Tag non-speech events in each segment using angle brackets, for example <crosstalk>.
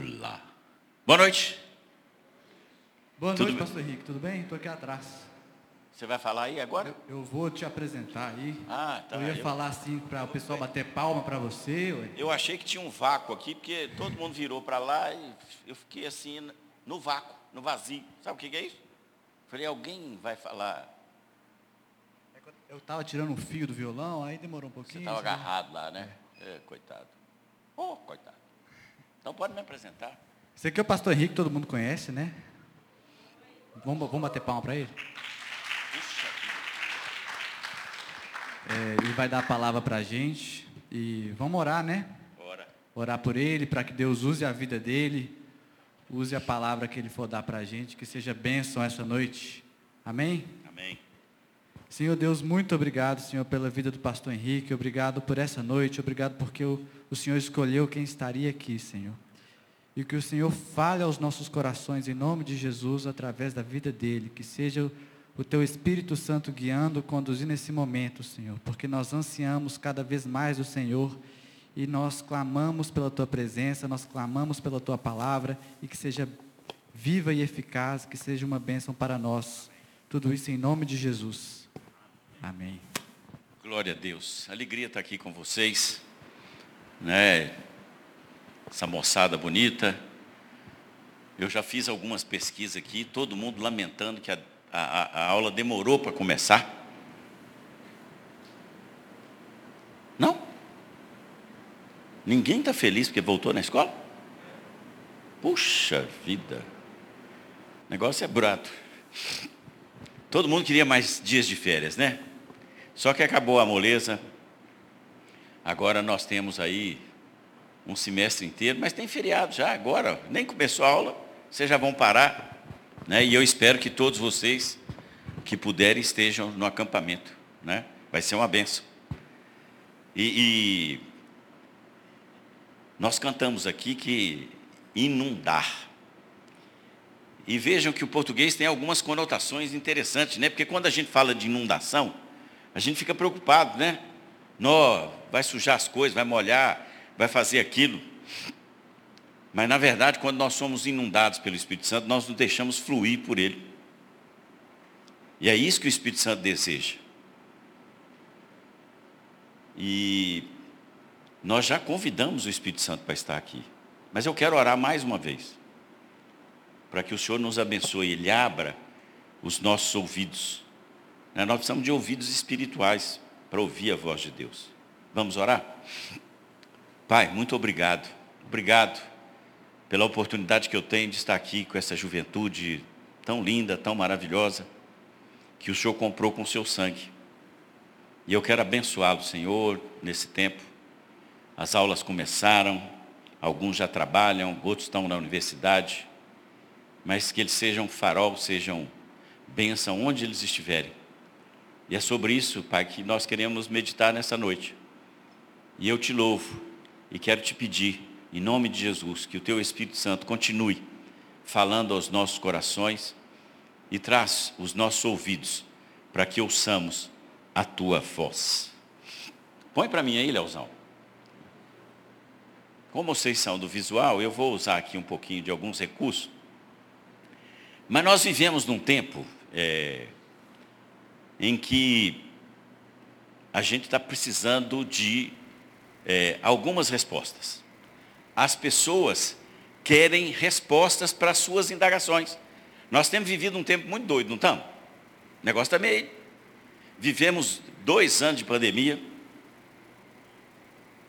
Olá. Boa noite. Boa Tudo noite, bem? pastor Henrique. Tudo bem? Estou aqui atrás. Você vai falar aí agora? Eu, eu vou te apresentar aí. Ah, tá. eu ia Eu- falar assim para o pessoal bater palma para você. ué. Eu achei que tinha um vácuo aqui, porque todo mundo virou para lá e eu fiquei assim, no vácuo, no vazio. Sabe o que é isso? Falei, alguém vai falar. Eu estava tirando um fio do violão, aí demorou um Você pouquinho. estava sabe? agarrado lá, né? É, coitado. Oh, coitado. Então pode me apresentar. Esse aqui é o pastor Henrique, todo mundo conhece, né? Vamos, vamos bater palma para ele? É, ele vai dar a palavra para a gente. E vamos orar, né? Bora. Orar por ele, para que Deus use a vida dele, use a palavra que ele for dar para a gente, que seja bênção essa noite. Amém? Senhor Deus, muito obrigado, Senhor, pela vida do pastor Henrique, obrigado por essa noite, obrigado porque o, o Senhor escolheu quem estaria aqui, Senhor. E que o Senhor fale aos nossos corações em nome de Jesus, através da vida dele, que seja o, o teu Espírito Santo guiando, conduzindo esse momento, Senhor, porque nós ansiamos cada vez mais o Senhor e nós clamamos pela tua presença, nós clamamos pela tua palavra e que seja viva e eficaz, que seja uma bênção para nós. Tudo isso em nome de Jesus. Amém. Glória a Deus. Alegria estar aqui com vocês. Né? Essa moçada bonita. Eu já fiz algumas pesquisas aqui, todo mundo lamentando que a, a- a aula demorou para começar. Não? Ninguém está feliz porque voltou na escola? Puxa vida. O negócio é burato. Todo mundo queria mais dias de férias, né? Só que acabou a moleza. Agora nós temos aí um semestre inteiro, mas tem feriado já agora, nem começou a aula, vocês já vão parar. Né? E eu espero que todos vocês que puderem estejam no acampamento. Né? Vai ser uma benção. E, e nós cantamos aqui que inundar. E vejam que o português tem algumas conotações interessantes, né? Porque quando a gente fala de inundação, a gente fica preocupado, né? Nó, vai sujar as coisas, vai molhar, vai fazer aquilo. Mas na verdade, quando nós somos inundados pelo Espírito Santo, nós nos deixamos fluir por ele. E é isso que o Espírito Santo deseja. E nós já convidamos o Espírito Santo para estar aqui. Mas eu quero orar mais uma vez para que o Senhor nos abençoe, Ele abra os nossos ouvidos. Né, Nós precisamos de ouvidos espirituais para ouvir a voz de Deus. Vamos orar? Pai, muito obrigado. Obrigado pela oportunidade que eu tenho de estar aqui com essa juventude tão linda, tão maravilhosa, que o Senhor comprou com o seu sangue. E eu quero abençoá-lo, Senhor, nesse tempo. As aulas começaram, alguns já trabalham, outros estão na universidade mas que eles sejam farol, sejam bênção onde eles estiverem. E é sobre isso, Pai, que nós queremos meditar nessa noite. E eu te louvo e quero te pedir, em nome de Jesus, que o teu Espírito Santo continue falando aos nossos corações e traz os nossos ouvidos para que ouçamos a tua voz. Põe para mim aí, Leozão. Como vocês são do visual, eu vou usar aqui um pouquinho de alguns recursos mas nós vivemos num tempo é, em que a gente está precisando de é, algumas respostas. As pessoas querem respostas para as suas indagações. Nós temos vivido um tempo muito doido, não estamos? O negócio está meio. Vivemos dois anos de pandemia.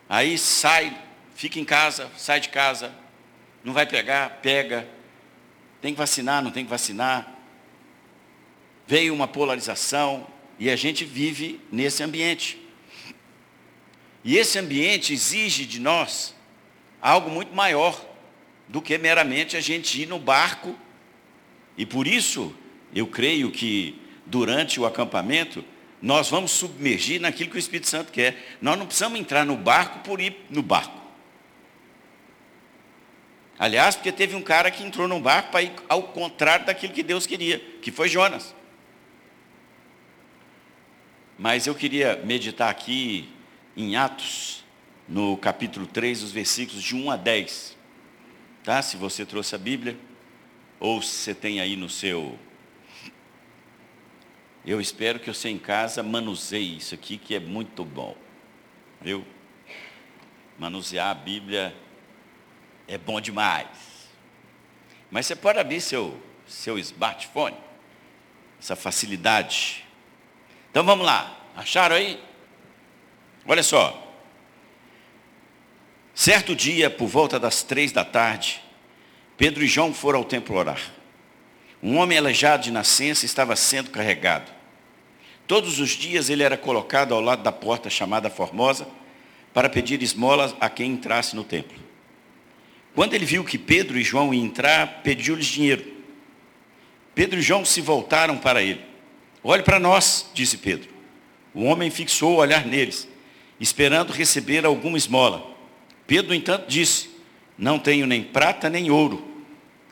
Aí sai, fica em casa, sai de casa, não vai pegar, pega, tem que vacinar, não tem que vacinar. Veio uma polarização e a gente vive nesse ambiente. E esse ambiente exige de nós algo muito maior do que meramente a gente ir no barco. E por isso, eu creio que durante o acampamento, nós vamos submergir naquilo que o Espírito Santo quer. Nós não precisamos entrar no barco por ir no barco. Aliás, porque teve um cara que entrou no barco para ir ao contrário daquilo que Deus queria, que foi Jonas. Mas eu queria meditar aqui em Atos, no capítulo 3, os versículos de 1 a 10. tá? Se você trouxe a Bíblia, ou se você tem aí no seu. Eu espero que você em casa manuseie isso aqui, que é muito bom. Viu? Manusear a Bíblia é bom demais. Mas você pode abrir seu, seu smartphone, essa facilidade. Então vamos lá. Acharam aí? Olha só. Certo dia, por volta das três da tarde, Pedro e João foram ao templo orar. Um homem aleijado de nascença estava sendo carregado. Todos os dias ele era colocado ao lado da porta chamada Formosa para pedir esmolas a quem entrasse no templo. Quando ele viu que Pedro e João iam entrar, pediu-lhes dinheiro. Pedro e João se voltaram para ele. Olhe para nós, disse Pedro. O homem fixou o olhar neles, esperando receber alguma esmola. Pedro, no entanto, disse: Não tenho nem prata nem ouro,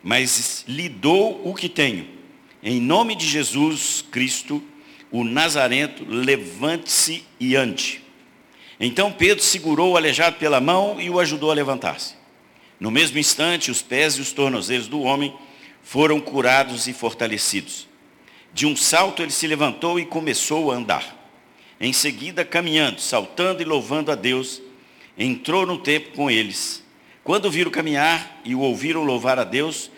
mas lhe dou o que tenho. Em nome de Jesus Cristo, o Nazarento, levante-se e ande. Então Pedro segurou o aleijado pela mão e o ajudou a levantar-se. No mesmo instante, os pés e os tornozelos do homem foram curados e fortalecidos. De um salto ele se levantou e começou a andar. Em seguida, caminhando, saltando e louvando a Deus, entrou no templo com eles. Quando viram caminhar e o ouviram louvar a Deus,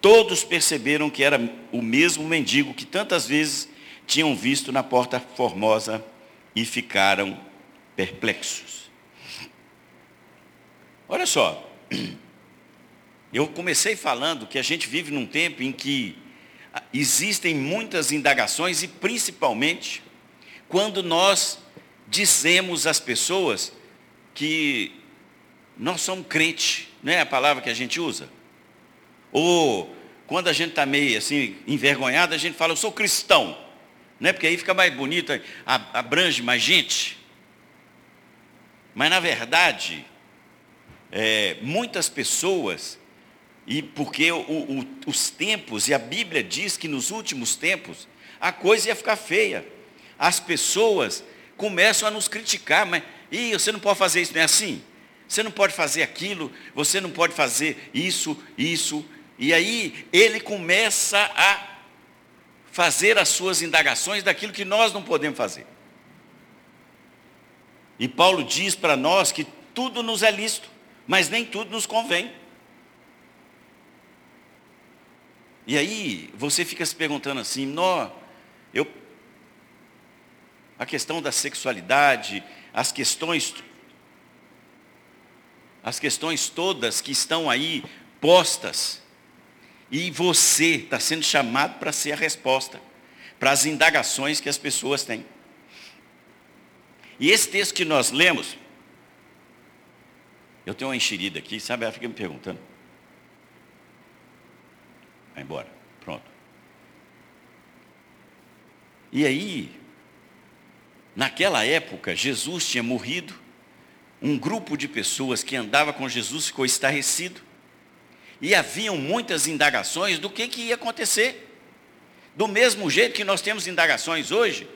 todos perceberam que era o mesmo mendigo que tantas vezes tinham visto na porta formosa e ficaram perplexos. Olha só, <clears throat> eu comecei falando que a gente vive num tempo em que existem muitas indagações e principalmente quando nós dizemos às pessoas que nós somos crente, não é a palavra que a gente usa? Ou quando a gente está meio assim, envergonhado, a gente fala, eu sou cristão. Né? Porque aí fica mais bonito, abrange mais gente. Mas na verdade, é, muitas pessoas, e porque o, o, os tempos, e a Bíblia diz que nos últimos tempos, a coisa ia ficar feia. As pessoas começam a nos criticar, mas e você não pode fazer isso, não é assim? Você não pode fazer aquilo, você não pode fazer isso, isso. E aí ele começa a fazer as suas indagações daquilo que nós não podemos fazer. E Paulo diz para nós que tudo nos é lícito, mas nem tudo nos convém. E aí você fica se perguntando assim, nó, eu a questão da sexualidade, as questões as questões todas que estão aí postas, e você está sendo chamado para ser a resposta para as indagações que as pessoas têm. E esse texto que nós lemos, eu tenho uma enxerida aqui, sabe? Ela fica me perguntando. Vai embora. Pronto. E aí, Naquela época, Jesus tinha morrido, um grupo de pessoas que andava com Jesus ficou estarrecido, e haviam muitas indagações do que, que ia acontecer. Do mesmo jeito que nós temos indagações hoje,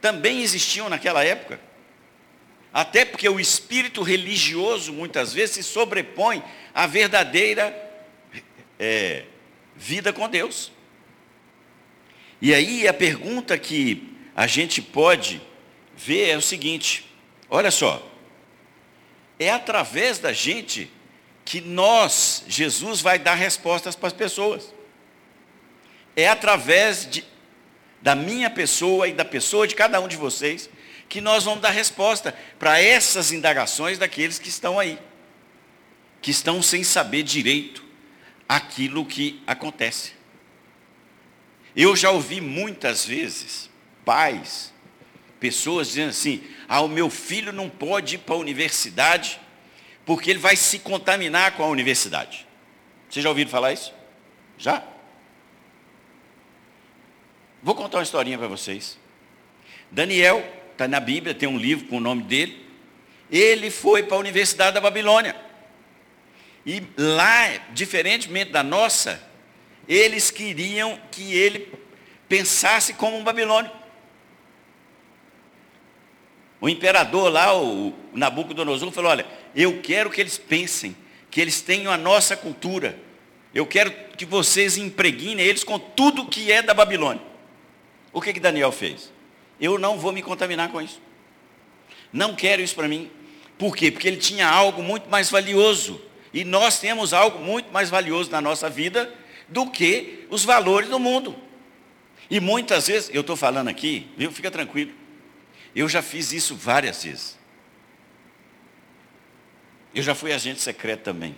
também existiam naquela época. Até porque o espírito religioso muitas vezes se sobrepõe à verdadeira é, vida com Deus. E aí a pergunta que a gente pode vê é o seguinte: olha só, é através da gente que nós, Jesus, vai dar respostas para as pessoas. É através de, da minha pessoa e da pessoa de cada um de vocês que nós vamos dar resposta para essas indagações daqueles que estão aí, que estão sem saber direito aquilo que acontece. Eu já ouvi muitas vezes pais Pessoas dizendo assim: ah, o meu filho não pode ir para a universidade porque ele vai se contaminar com a universidade. Vocês já ouviram falar isso? Já? Vou contar uma historinha para vocês. Daniel, está na Bíblia, tem um livro com o nome dele. Ele foi para a Universidade da Babilônia. E lá, diferentemente da nossa, eles queriam que ele pensasse como um babilônico. O imperador lá, o Nabucodonosor, falou: Olha, eu quero que eles pensem que eles tenham a nossa cultura. Eu quero que vocês impregnem eles com tudo que é da Babilônia. O que, que Daniel fez? Eu não vou me contaminar com isso. Não quero isso para mim. Por quê? Porque ele tinha algo muito mais valioso. E nós temos algo muito mais valioso na nossa vida do que os valores do mundo. E muitas vezes, eu estou falando aqui, viu? Fica tranquilo. Eu já fiz isso várias vezes. Eu já fui agente secreto também.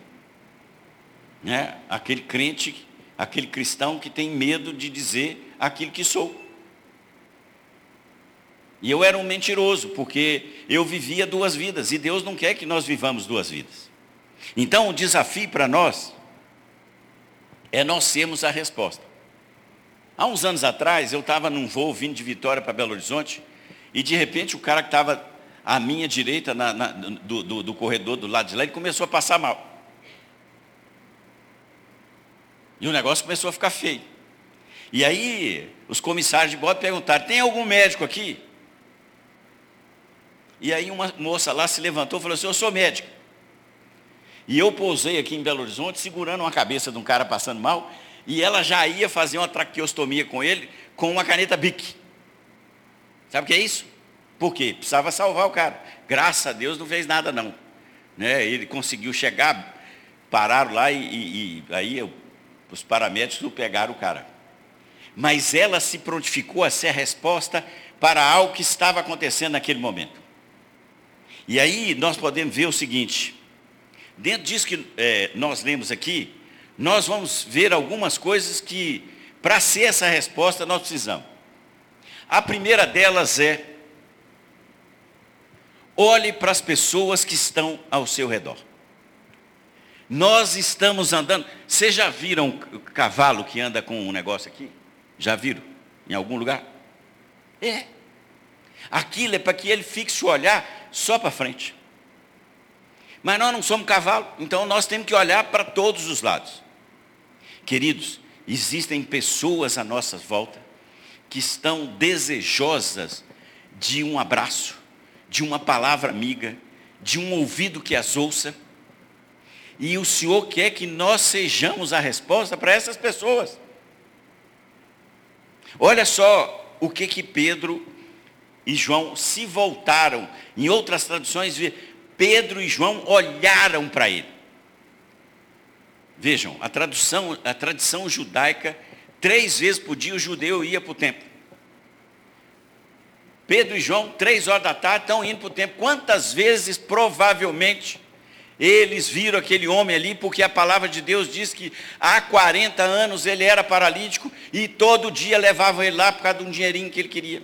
Né? Aquele crente, aquele cristão que tem medo de dizer aquilo que sou. E eu era um mentiroso, porque eu vivia duas vidas, e Deus não quer que nós vivamos duas vidas. Então o desafio para nós é nós sermos a resposta. Há uns anos atrás, eu estava num voo vindo de Vitória para Belo Horizonte, e de repente o cara que estava à minha direita, na, na, do, do, do, corredor do lado de lá, ele começou a passar mal. E o negócio começou a ficar feio. E aí, os comissários de bordo perguntaram, tem algum médico aqui? E aí uma moça lá se levantou e falou assim, eu sou médica. E eu pousei aqui em Belo Horizonte, segurando uma cabeça de um cara passando mal, e ela já ia fazer uma traqueostomia com ele, com uma caneta BIC. Sabe o que é isso? Por quê? Precisava salvar o cara. Graças a Deus não fez nada não. Né? Ele conseguiu chegar, pararam lá e, e, e aí eu, os paramédicos não pegaram o cara. Mas ela se prontificou a ser a resposta para algo que estava acontecendo naquele momento. E aí nós podemos ver o seguinte, dentro disso que é, nós lemos aqui, nós vamos ver algumas coisas que, para ser essa resposta, nós precisamos. A primeira delas é Olhe para as pessoas que estão ao seu redor. Nós estamos andando. Vocês já viram o cavalo que anda com um negócio aqui? Já viram? Em algum lugar? É. Aquilo é para que ele fixe o olhar só para frente. Mas nós não somos cavalo, então nós temos que olhar para todos os lados. Queridos, existem pessoas à nossa volta que estão desejosas de um abraço, de uma palavra amiga, de um ouvido que as ouça. E o Senhor quer que nós sejamos a resposta para essas pessoas. Olha só o que que Pedro e João se voltaram. Em outras traduções, Pedro e João olharam para ele. Vejam, a tradução, a tradição judaica, três vezes por dia o judeu ia para o templo. Pedro e João, três horas da tarde, estão indo para o templo. Quantas vezes, provavelmente, eles viram aquele homem ali, porque a palavra de Deus diz que há 40 anos ele era paralítico e todo dia levavam ele lá por causa de um dinheirinho que ele queria.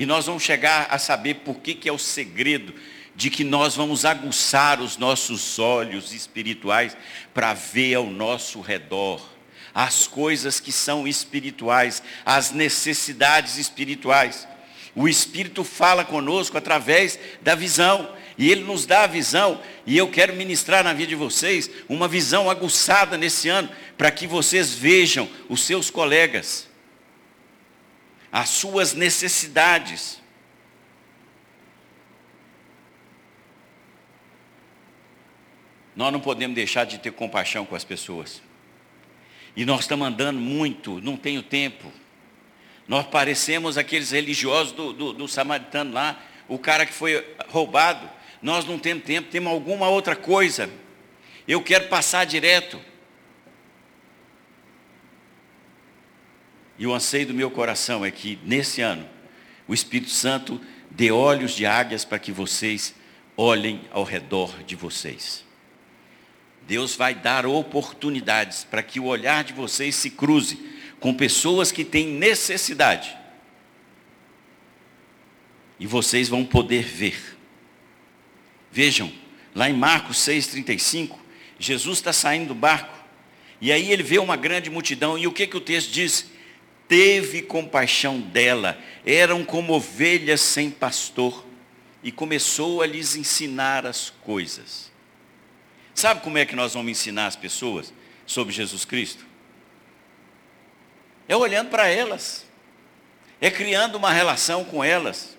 E nós vamos chegar a saber por que, que é o segredo de que nós vamos aguçar os nossos olhos espirituais para ver ao nosso redor as coisas que são espirituais, as necessidades espirituais. O Espírito fala conosco através da visão. E Ele nos dá a visão, e eu quero ministrar na vida de vocês uma visão aguçada nesse ano, para que vocês vejam os seus colegas, as suas necessidades. Nós não podemos deixar de ter compaixão com as pessoas. E nós estamos andando muito, não tenho tempo. Nós parecemos aqueles religiosos do, do, do samaritano lá, o cara que foi roubado. Nós não temos tempo, temos alguma outra coisa. Eu quero passar direto. E o anseio do meu coração é que, nesse ano, o Espírito Santo dê olhos de águias para que vocês olhem ao redor de vocês. Deus vai dar oportunidades para que o olhar de vocês se cruze com pessoas que têm necessidade. E vocês vão poder ver. Vejam, lá em Marcos 6,35, Jesus está saindo do barco. E aí ele vê uma grande multidão. E o que, que o texto diz? Teve compaixão dela. Eram como ovelhas sem pastor. E começou a lhes ensinar as coisas. Sabe como é que nós vamos ensinar as pessoas sobre Jesus Cristo? É olhando para elas, é criando uma relação com elas.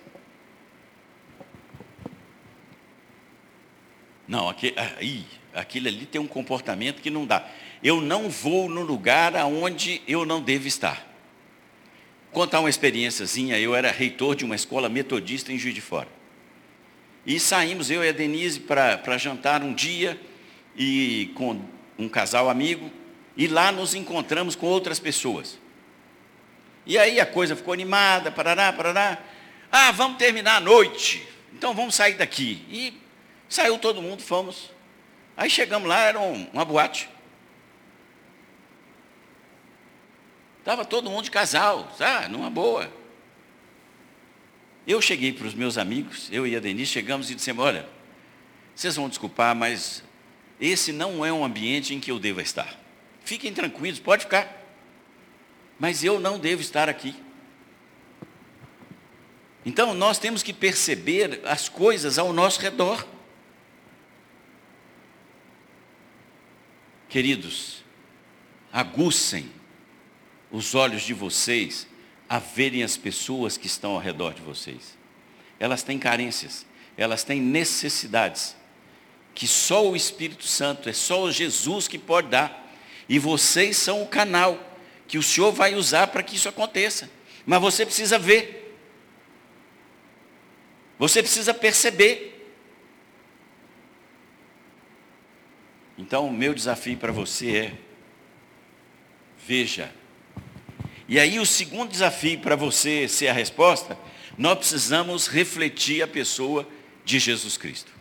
Não, aquele, aí, aquele ali tem um comportamento que não dá. Eu não vou no lugar aonde eu não devo estar. Contar uma experiênciazinha, eu era reitor de uma escola metodista em Juiz de Fora. E saímos, eu e a Denise, para jantar um dia, e com um casal amigo, e lá nos encontramos com outras pessoas. E aí a coisa ficou animada, parará, parará. Ah, vamos terminar a noite, então vamos sair daqui. E saiu todo mundo, fomos. Aí chegamos lá, era uma boate. Estava todo mundo de casal, sabe? Numa boa. Eu cheguei para os meus amigos, eu e a Denise, chegamos e dissemos, olha, vocês vão desculpar, mas esse não é um ambiente em que eu deva estar. Fiquem tranquilos, pode ficar. Mas eu não devo estar aqui. Então nós temos que perceber as coisas ao nosso redor. Queridos, aguçem os olhos de vocês a verem as pessoas que estão ao redor de vocês. Elas têm carências, elas têm necessidades, que só o Espírito Santo, é só Jesus que pode dar. E vocês são o canal que o Senhor vai usar para que isso aconteça. Mas você precisa ver. Você precisa perceber. Então, o meu desafio para você é: veja e aí o segundo desafio para você ser a resposta, nós precisamos refletir a pessoa de Jesus Cristo.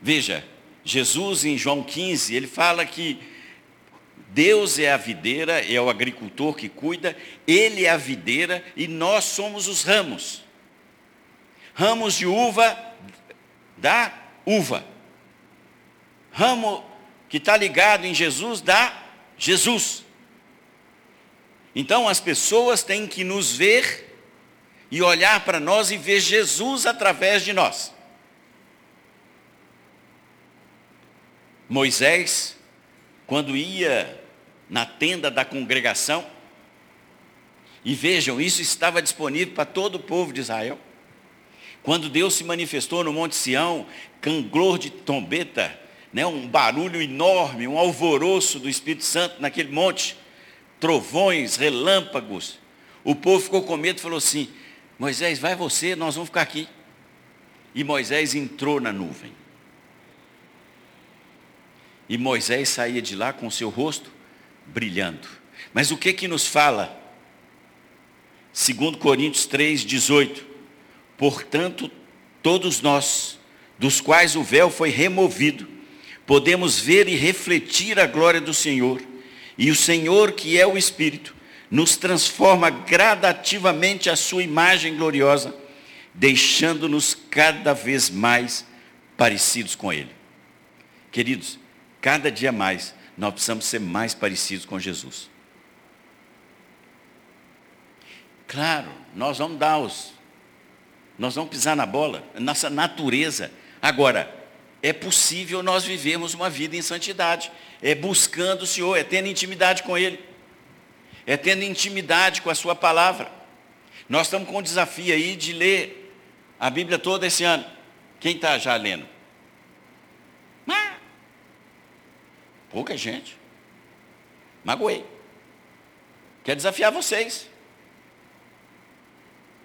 Veja, Jesus em João 15, ele fala que Deus é a videira, é o agricultor que cuida, ele é a videira e nós somos os ramos. Ramos de uva dá uva. Ramo que está ligado em Jesus dá Jesus. Então as pessoas têm que nos ver e olhar para nós e ver Jesus através de nós. Moisés, quando ia na tenda da congregação, e vejam, isso estava disponível para todo o povo de Israel. Quando Deus se manifestou no Monte Sião, canglor de trombeta, né, um barulho enorme, um alvoroço do Espírito Santo naquele monte trovões, relâmpagos. O povo ficou com medo e falou assim: Moisés, vai você, nós vamos ficar aqui. E Moisés entrou na nuvem. E Moisés saía de lá com seu rosto brilhando. Mas o que que nos fala? Segundo Coríntios 3, 18. Portanto, todos nós, dos quais o véu foi removido, podemos ver e refletir a glória do Senhor e o Senhor, que é o Espírito, nos transforma gradativamente à sua imagem gloriosa, deixando-nos cada vez mais parecidos com Ele. Queridos, cada dia mais nós precisamos ser mais parecidos com Jesus. Claro, nós vamos dar os. Nós vamos pisar na bola, nossa natureza. Agora, é possível nós vivermos uma vida em santidade é buscando o Senhor, é tendo intimidade com Ele, é tendo intimidade com a Sua palavra. Nós estamos com um desafio aí de ler a Bíblia toda esse ano. Quem está já lendo? Ah, pouca gente. Magoei. Quero desafiar vocês.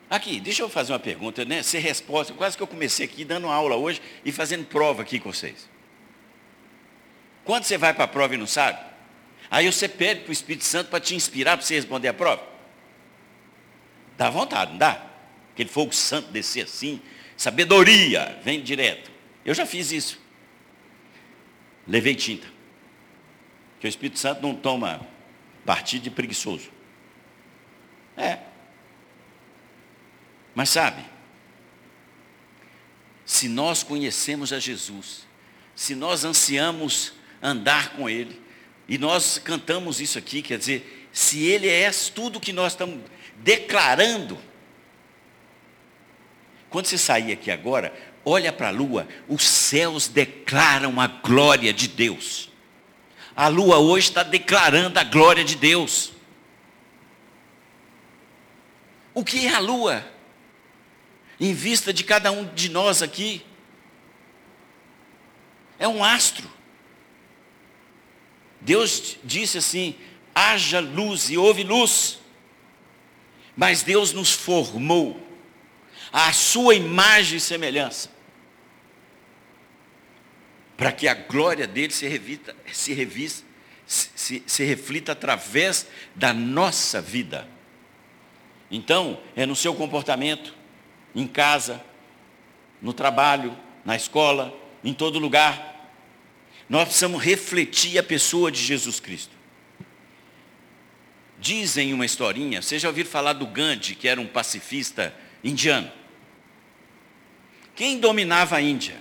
Aqui, deixa eu fazer uma pergunta, né? Ser resposta. Quase que eu comecei aqui dando aula hoje e fazendo prova aqui com vocês. Quando você vai para a prova e não sabe, aí você pede para o Espírito Santo para te inspirar para você responder a prova. Dá vontade, não dá? Aquele fogo santo descer assim, sabedoria, vem direto. Eu já fiz isso. Levei tinta. Que o Espírito Santo não toma partido de preguiçoso. É. Mas sabe, se nós conhecemos a Jesus, se nós ansiamos andar com Ele. E nós cantamos isso aqui, quer dizer, se Ele é tudo que nós estamos declarando. Quando você sair aqui agora, olha para a lua, os céus declaram a glória de Deus. A lua hoje está declarando a glória de Deus. O que é a lua? Em vista de cada um de nós aqui, É um astro. Deus disse assim: haja luz e houve luz. Mas Deus nos formou à sua imagem e semelhança. Para que a glória dele se, revita, se, revista, se, se reflita através da nossa vida. Então, é no seu comportamento, em casa, no trabalho, na escola, em todo lugar. Nós precisamos refletir a pessoa de Jesus Cristo. Dizem uma historinha, você já ouviu falar do Gandhi, que era um pacifista indiano? Quem dominava a Índia?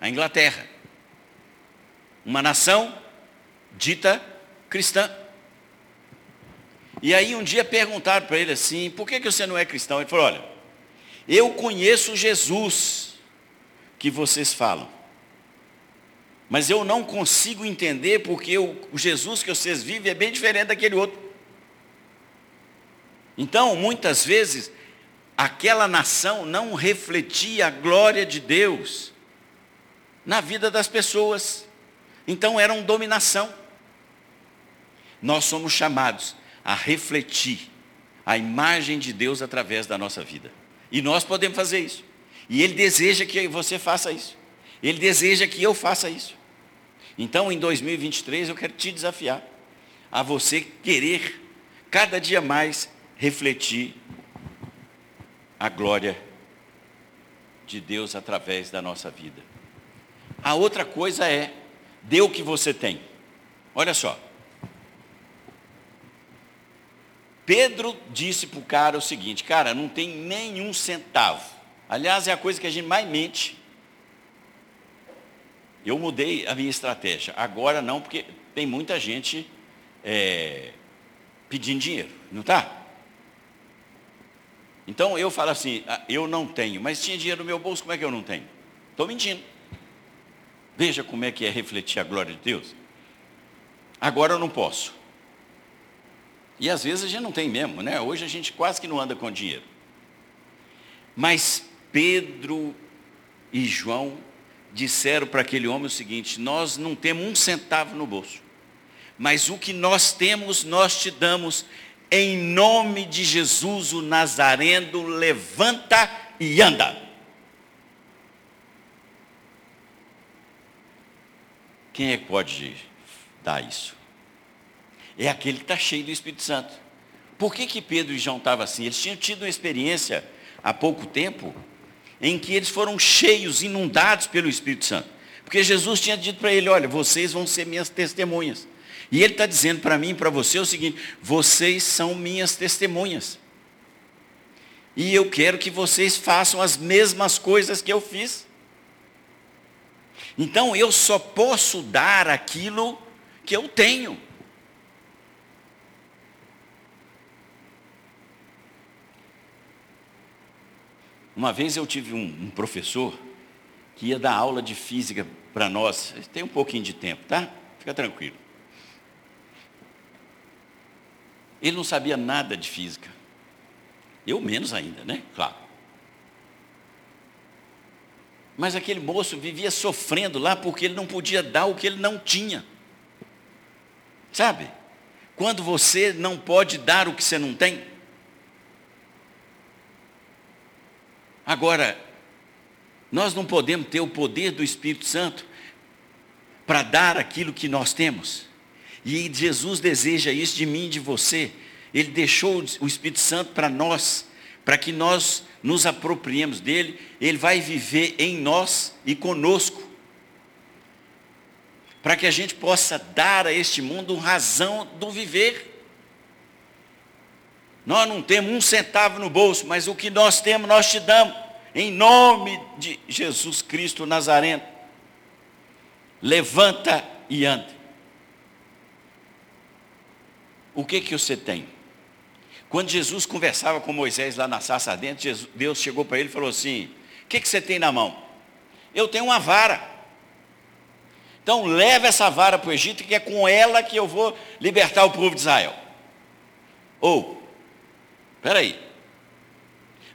A Inglaterra. Uma nação dita cristã. E aí um dia perguntaram para ele assim, por que, que você não é cristão? Ele falou, olha, eu conheço Jesus que vocês falam. Mas eu não consigo entender porque o Jesus que vocês vivem é bem diferente daquele outro. Então, muitas vezes, aquela nação não refletia a glória de Deus na vida das pessoas. Então, era uma dominação. Nós somos chamados a refletir a imagem de Deus através da nossa vida. E nós podemos fazer isso. E Ele deseja que você faça isso. Ele deseja que eu faça isso. Então, em 2023, eu quero te desafiar a você querer cada dia mais refletir a glória de Deus através da nossa vida. A outra coisa é, dê o que você tem. Olha só. Pedro disse para o cara o seguinte, cara, não tem nenhum centavo. Aliás, é a coisa que a gente mais mente. Eu mudei a minha estratégia. Agora não, porque tem muita gente é, pedindo dinheiro, não está? Então eu falo assim, ah, eu não tenho, mas tinha dinheiro no meu bolso, como é que eu não tenho? Estou mentindo. Veja como é que é refletir a glória de Deus. Agora eu não posso. E às vezes a gente não tem mesmo, né? Hoje a gente quase que não anda com dinheiro. Mas Pedro e João disseram para aquele homem o seguinte: Nós não temos um centavo no bolso, mas o que nós temos, nós te damos em nome de Jesus o Nazareno, levanta e anda. Quem é que pode dar isso? É aquele que está cheio do Espírito Santo. Por que, que Pedro e João estavam assim? Eles tinham tido uma experiência há pouco tempo em que eles foram cheios, inundados pelo Espírito Santo. Porque Jesus tinha dito para ele, olha, vocês vão ser minhas testemunhas. E ele está dizendo para mim e para você o seguinte: vocês são minhas testemunhas. E eu quero que vocês façam as mesmas coisas que eu fiz. Então eu só posso dar aquilo que eu tenho. Uma vez eu tive um, um, professor que ia dar aula de física para nós. Tem um pouquinho de tempo, tá? Fica tranquilo. Ele não sabia nada de física. Eu menos ainda, né? Claro. Mas aquele moço vivia sofrendo lá porque ele não podia dar o que ele não tinha. Sabe? Quando você não pode dar o que você não tem. Agora, nós não podemos ter o poder do Espírito Santo para dar aquilo que nós temos. E Jesus deseja isso de mim e de você. Ele deixou o Espírito Santo para nós, para que nós nos apropriemos dele. Ele vai viver em nós e conosco. Para que a gente possa dar a este mundo razão do viver. Nós não temos um centavo no bolso, mas o que nós temos, nós te damos. Em nome de Jesus Cristo Nazareno. Levanta e anda. O que que você tem? Quando Jesus conversava com Moisés lá na sarça dentro, Deus chegou para ele e falou assim: O que, que você tem na mão? Eu tenho uma vara. Então leva essa vara para o Egito, que é com ela que eu vou libertar o povo de Israel. Ou, Espera aí.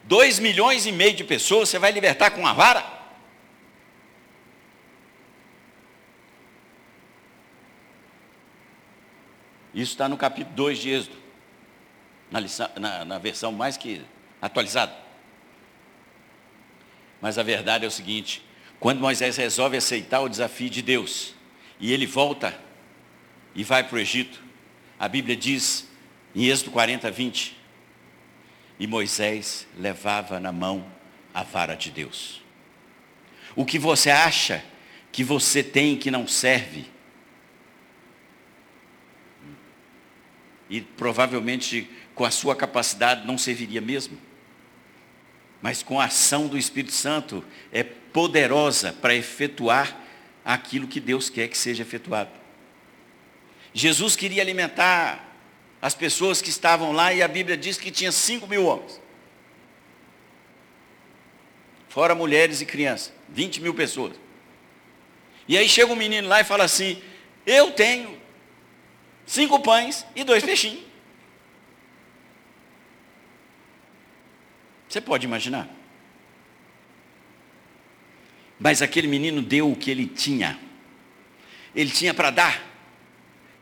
Dois milhões e meio de pessoas você vai libertar com uma vara? Isso está no capítulo 2 de Êxodo, na, lição, na, na versão mais que atualizada. Mas a verdade é o seguinte: quando Moisés resolve aceitar o desafio de Deus, e ele volta e vai para o Egito, a Bíblia diz, em Êxodo 40, 20, e Moisés levava na mão a vara de Deus. O que você acha que você tem que não serve, e provavelmente com a sua capacidade não serviria mesmo, mas com a ação do Espírito Santo é poderosa para efetuar aquilo que Deus quer que seja efetuado. Jesus queria alimentar as pessoas que estavam lá e a Bíblia diz que tinha 5 mil homens. Fora mulheres e crianças, 20 mil pessoas. E aí chega um menino lá e fala assim, eu tenho cinco pães e dois peixinhos. Você pode imaginar? Mas aquele menino deu o que ele tinha. Ele tinha para dar.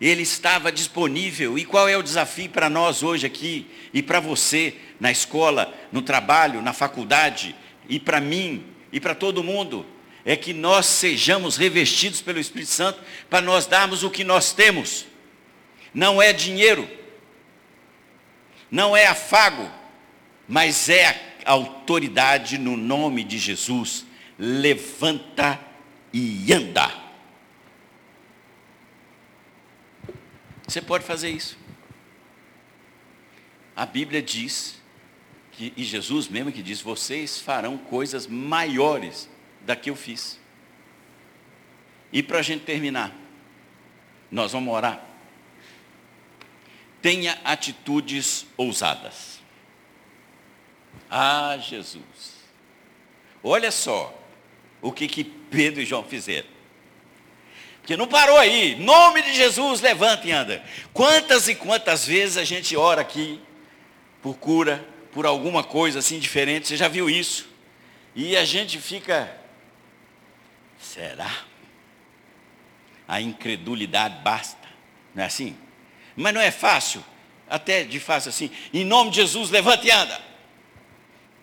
Ele estava disponível. E qual é o desafio para nós hoje aqui e para você na escola, no trabalho, na faculdade e para mim e para todo mundo? É que nós sejamos revestidos pelo Espírito Santo para nós darmos o que nós temos não é dinheiro, não é afago, mas é a autoridade no nome de Jesus. Levanta e anda. Você pode fazer isso. A Bíblia diz, que, e Jesus mesmo que diz, vocês farão coisas maiores da que eu fiz. E para a gente terminar, nós vamos orar. Tenha atitudes ousadas. Ah, Jesus. Olha só o que, que Pedro e João fizeram. Porque não parou aí. Nome de Jesus, levanta e anda. Quantas e quantas vezes a gente ora aqui por cura, por alguma coisa assim diferente. Você já viu isso? E a gente fica. Será? A incredulidade basta. Não é assim? Mas não é fácil, até de fácil assim. Em nome de Jesus, levante e anda.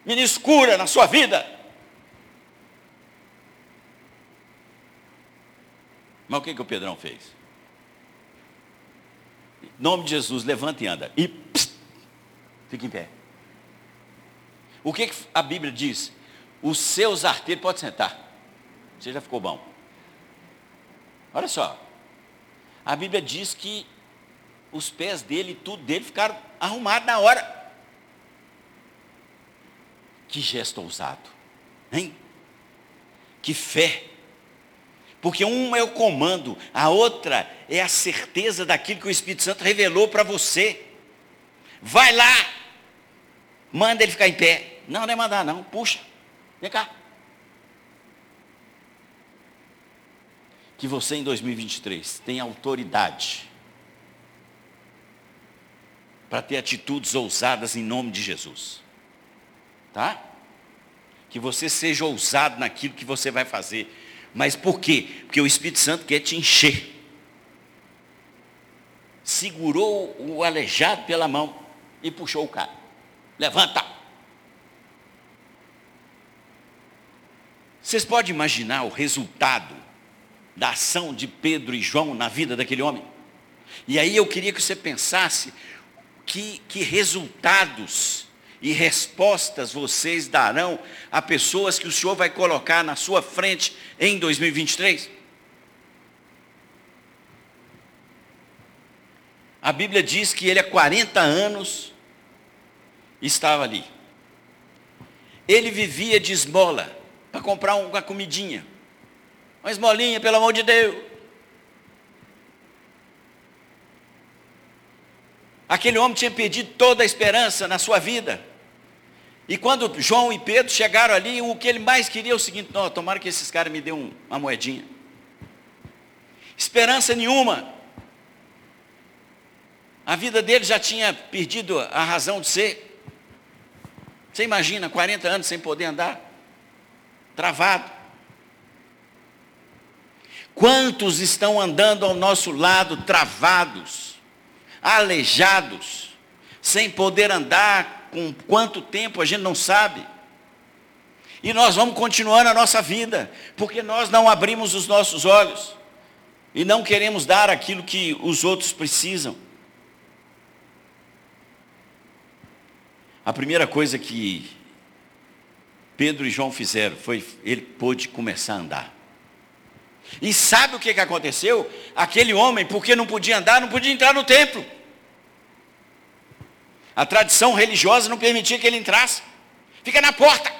Ministro, cura na sua vida. Mas o que, que o Pedrão fez? Em nome de Jesus, levante e anda. E pss, fica em pé. O que, que a Bíblia diz? Os seus arteiros, pode sentar. Você já ficou bom. Olha só. A Bíblia diz que os pés dele e tudo dele ficaram arrumados na hora. Que gesto ousado, hein? Que fé. Porque uma é o comando, a outra é a certeza daquilo que o Espírito Santo revelou para você. Vai lá, manda ele ficar em pé. Não, não é mandar não, puxa, vem cá. Que você em 2023 tenha autoridade para ter atitudes ousadas em nome de Jesus. Tá? Que você seja ousado naquilo que você vai fazer. Mas por quê? Porque o Espírito Santo quer te encher. Segurou o aleijado pela mão e puxou o cara. Levanta. Vocês podem imaginar o resultado da ação de Pedro e João na vida daquele homem? E aí eu queria que você pensasse que, que resultados e respostas vocês darão a pessoas que o Senhor vai colocar na sua frente em 2023? A Bíblia diz que ele há 40 anos estava ali. Ele vivia de esmola para comprar uma comidinha. Uma esmolinha, pelo amor de Deus. Aquele homem tinha perdido toda a esperança na sua vida. E quando João e Pedro chegaram ali, o que ele mais queria é o seguinte: não, tomara que esses caras me dêem uma moedinha. Esperança nenhuma. A vida dele já tinha perdido a razão de ser. Você imagina, 40 anos sem poder andar, travado. Quantos estão andando ao nosso lado travados? aleijados, sem poder andar, com quanto tempo a gente não sabe. E nós vamos continuando a nossa vida, porque nós não abrimos os nossos olhos e não queremos dar aquilo que os outros precisam. A primeira coisa que Pedro e João fizeram foi ele pôde começar a andar. E sabe o que, que aconteceu? Aquele homem, porque não podia andar, não podia entrar no templo. A tradição religiosa não permitia que ele entrasse. Fica na porta.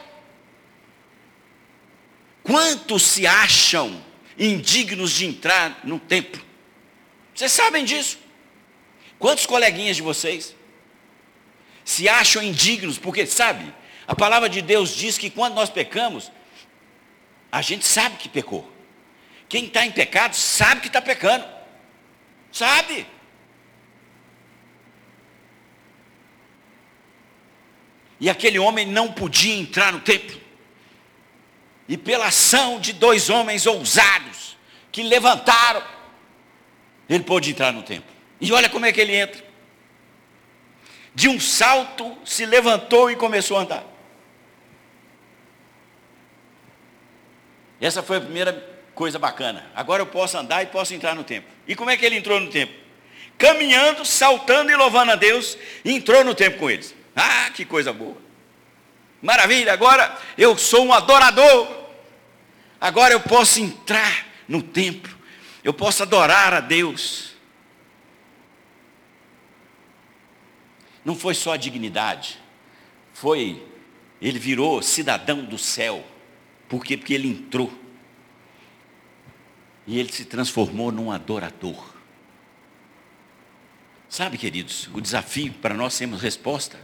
Quantos se acham indignos de entrar no templo? Vocês sabem disso? Quantos coleguinhas de vocês se acham indignos? Porque, sabe, a palavra de Deus diz que quando nós pecamos, a gente sabe que pecou. Quem está em pecado sabe que está pecando. Sabe? E aquele homem não podia entrar no templo. E pela ação de dois homens ousados, que levantaram, ele pôde entrar no templo. E olha como é que ele entra. De um salto, se levantou e começou a andar. Essa foi a primeira coisa bacana. Agora eu posso andar e posso entrar no templo. E como é que ele entrou no templo? Caminhando, saltando e louvando a Deus, entrou no templo com eles. Ah, que coisa boa. Maravilha, agora eu sou um adorador. Agora eu posso entrar no templo. Eu posso adorar a Deus. Não foi só a dignidade. Foi, ele virou cidadão do céu. Por quê? Porque ele entrou. E ele se transformou num adorador. Sabe, queridos, o desafio para nós termos resposta.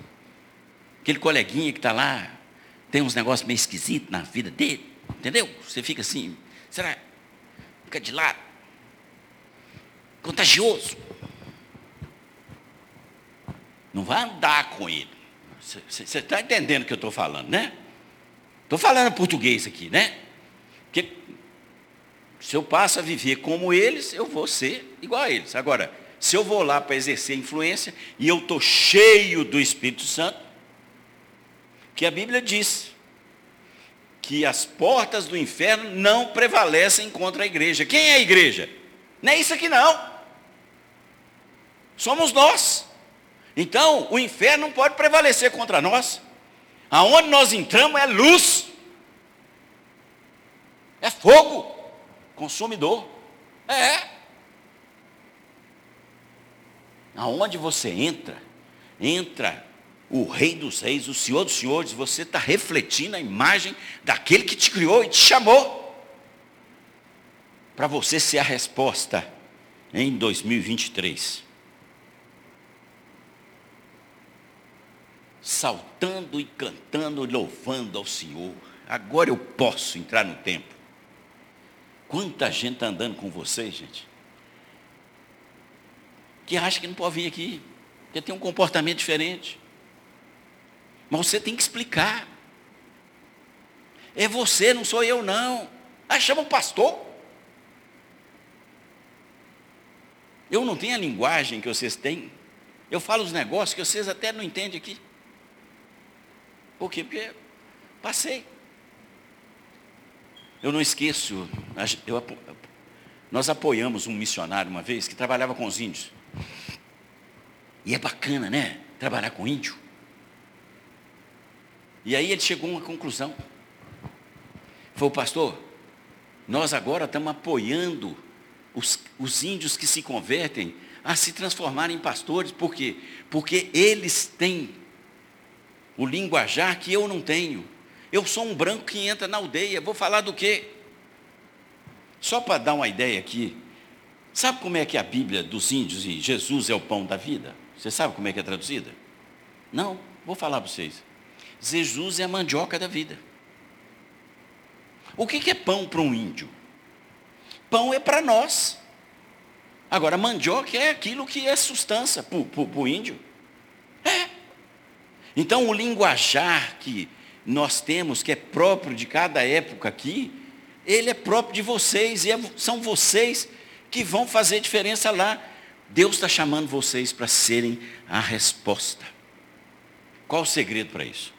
Aquele coleguinha que está lá, tem uns negócios meio esquisitos na vida dele, entendeu? Você fica assim, será? Fica de lado. Contagioso. Não vai andar com ele. Você está entendendo o que eu estou falando, né? Estou falando português aqui, né? Porque se eu passo a viver como eles, eu vou ser igual a eles. Agora, se eu vou lá para exercer influência e eu estou cheio do Espírito Santo, que a Bíblia diz que as portas do inferno não prevalecem contra a igreja. Quem é a igreja? Não é isso aqui não. Somos nós. Então, o inferno não pode prevalecer contra nós. Aonde nós entramos é luz, é fogo, consumidor. É. Aonde você entra, entra o Rei dos Reis, o Senhor dos Senhores, você está refletindo a imagem daquele que te criou e te chamou. Para você ser a resposta em 2023. saltando e cantando, louvando ao Senhor. Agora eu posso entrar no templo. Quanta gente está andando com vocês, gente, que acha que não pode vir aqui, porque tem um comportamento diferente. Mas você tem que explicar. É você, não sou eu, não. Ah, chama o pastor. Eu não tenho a linguagem que vocês têm. Eu falo os negócios que vocês até não entendem aqui. Por quê? Porque passei. Eu não esqueço, eu, nós apoiamos um missionário uma vez que trabalhava com os índios. E é bacana, né? Trabalhar com índio. E aí ele chegou a uma conclusão. Falou, pastor, nós agora estamos apoiando os, os índios que se convertem a se transformarem em pastores. Por quê? Porque eles têm o linguajar que eu não tenho. Eu sou um branco que entra na aldeia, vou falar do quê? Só para dar uma ideia aqui, sabe como é que é a Bíblia dos índios e Jesus é o pão da vida? Você sabe como é que é traduzida? Não, vou falar para vocês. Jesus é a mandioca da vida. O que é pão para um índio? Pão é para nós. Agora, mandioca é aquilo que é sustância para o índio. É. Então, o linguajar que nós temos, que é próprio de cada época aqui, ele é próprio de vocês, e é, são vocês que vão fazer diferença lá. Deus está chamando vocês para serem a resposta. Qual o segredo para isso?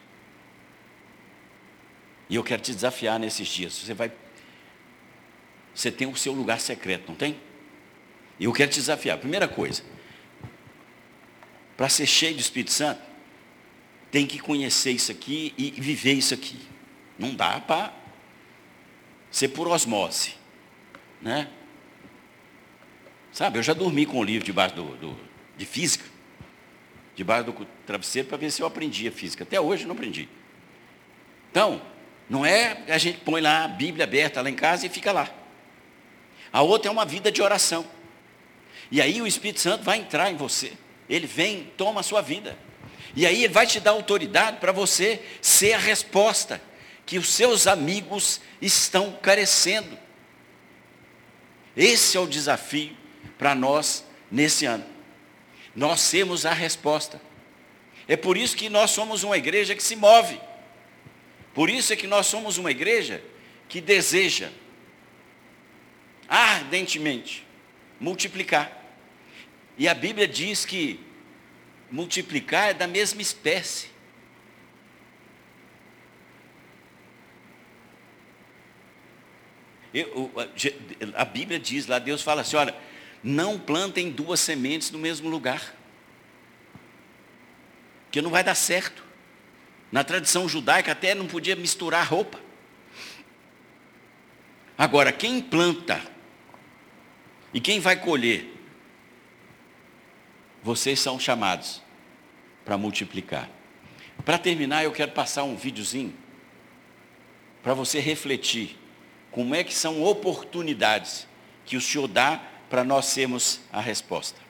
E eu quero te desafiar nesses dias. Você vai. Você tem o seu lugar secreto, não tem? E eu quero te desafiar. Primeira coisa, para ser cheio do Espírito Santo, tem que conhecer isso aqui e viver isso aqui. Não dá para ser por osmose. Né? Sabe, eu já dormi com o livro debaixo do, do de física, debaixo do travesseiro, para ver se eu aprendia física. Até hoje não aprendi. Então, não é a gente põe lá a Bíblia aberta lá em casa e fica lá. A outra é uma vida de oração. E aí o Espírito Santo vai entrar em você. Ele vem, toma a sua vida. E aí ele vai te dar autoridade para você ser a resposta que os seus amigos estão carecendo. Esse é o desafio para nós nesse ano. Nós temos a resposta. É por isso que nós somos uma igreja que se move. Por isso é que nós somos uma igreja que deseja ardentemente multiplicar. E a Bíblia diz que multiplicar é da mesma espécie. Eu, a Bíblia diz lá, Deus fala assim, olha, não plantem duas sementes no mesmo lugar. Que não vai dar certo. Na tradição judaica até não podia misturar roupa. Agora, quem planta e quem vai colher, vocês são chamados para multiplicar. Para terminar, eu quero passar um videozinho para você refletir como é que são oportunidades que o Senhor dá para nós sermos a resposta.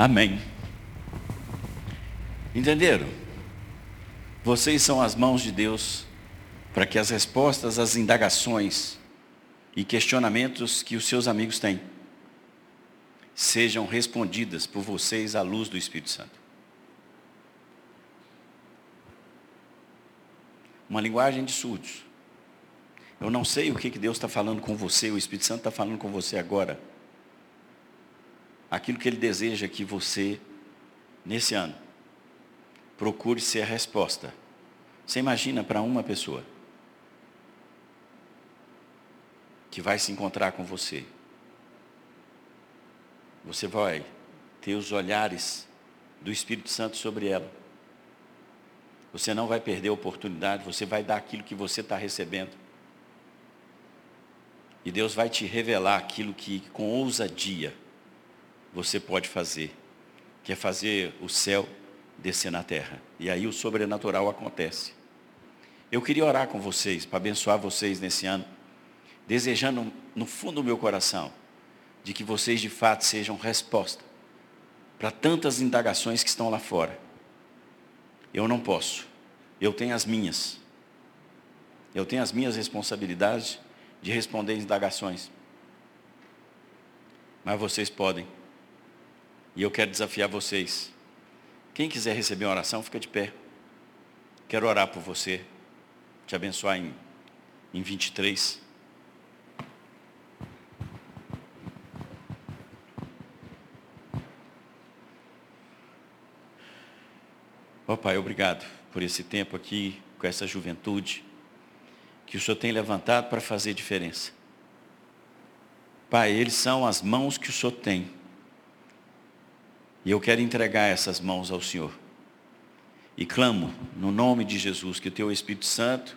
Amém. Entenderam? Vocês são as mãos de Deus para que as respostas às indagações e questionamentos que os seus amigos têm sejam respondidas por vocês à luz do Espírito Santo. Uma linguagem de surdos. Eu não sei o que Deus está falando com você, o Espírito Santo está falando com você agora. Aquilo que Ele deseja que você, nesse ano, procure ser a resposta. Você imagina para uma pessoa que vai se encontrar com você. Você vai ter os olhares do Espírito Santo sobre ela. Você não vai perder a oportunidade, você vai dar aquilo que você está recebendo. E Deus vai te revelar aquilo que com ousadia você pode fazer, que é fazer o céu descer na terra. E aí o sobrenatural acontece. Eu queria orar com vocês, para abençoar vocês nesse ano, desejando no fundo do meu coração, de que vocês de fato sejam resposta para tantas indagações que estão lá fora. Eu não posso. Eu tenho as minhas. Eu tenho as minhas responsabilidades de responder indagações. Mas vocês podem. E eu quero desafiar vocês. Quem quiser receber uma oração, fica de pé. Quero orar por você. Te abençoar em, em 23. Ó oh, Pai, obrigado por esse tempo aqui, com essa juventude, que o Senhor tem levantado para fazer diferença. Pai, eles são as mãos que o Senhor tem. E eu quero entregar essas mãos ao Senhor. E clamo, no nome de Jesus, que o Teu Espírito Santo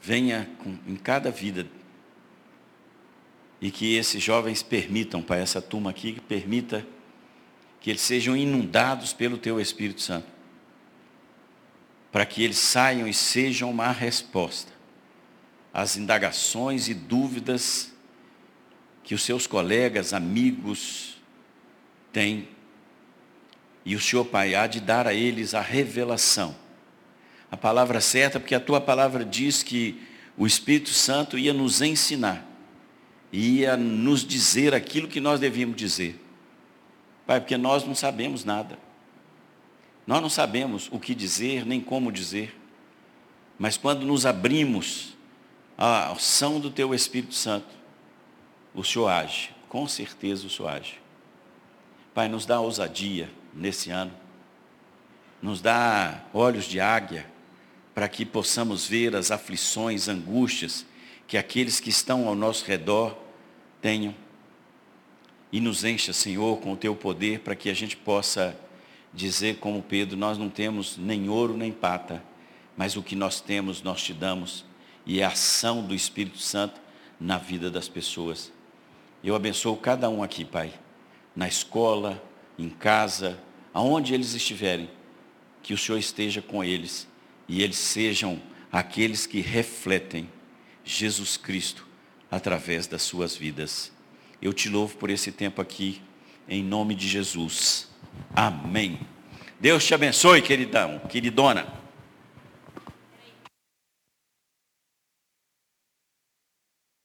venha com, em cada vida. E que esses jovens permitam, Pai, essa turma aqui, que permita que eles sejam inundados pelo Teu Espírito Santo para que eles saiam e sejam uma resposta às indagações e dúvidas que os seus colegas, amigos têm. E o Senhor Pai há de dar a eles a revelação. A palavra certa, porque a tua palavra diz que o Espírito Santo ia nos ensinar, ia nos dizer aquilo que nós devíamos dizer. Pai, porque nós não sabemos nada. Nós não sabemos o que dizer nem como dizer, mas quando nos abrimos à ação do Teu Espírito Santo, o Senhor age, com certeza o Senhor age. Pai, nos dá ousadia nesse ano, nos dá olhos de águia, para que possamos ver as aflições, angústias que aqueles que estão ao nosso redor tenham. E nos encha, Senhor, com o Teu poder, para que a gente possa dizer como Pedro, nós não temos nem ouro nem prata, mas o que nós temos nós te damos, e é a ação do Espírito Santo na vida das pessoas. Eu abençoo cada um aqui, Pai, na escola, em casa, aonde eles estiverem, que o Senhor esteja com eles e eles sejam aqueles que refletem Jesus Cristo através das suas vidas. Eu te louvo por esse tempo aqui, em nome de Jesus. Amém. Deus te abençoe, queridão, queridona.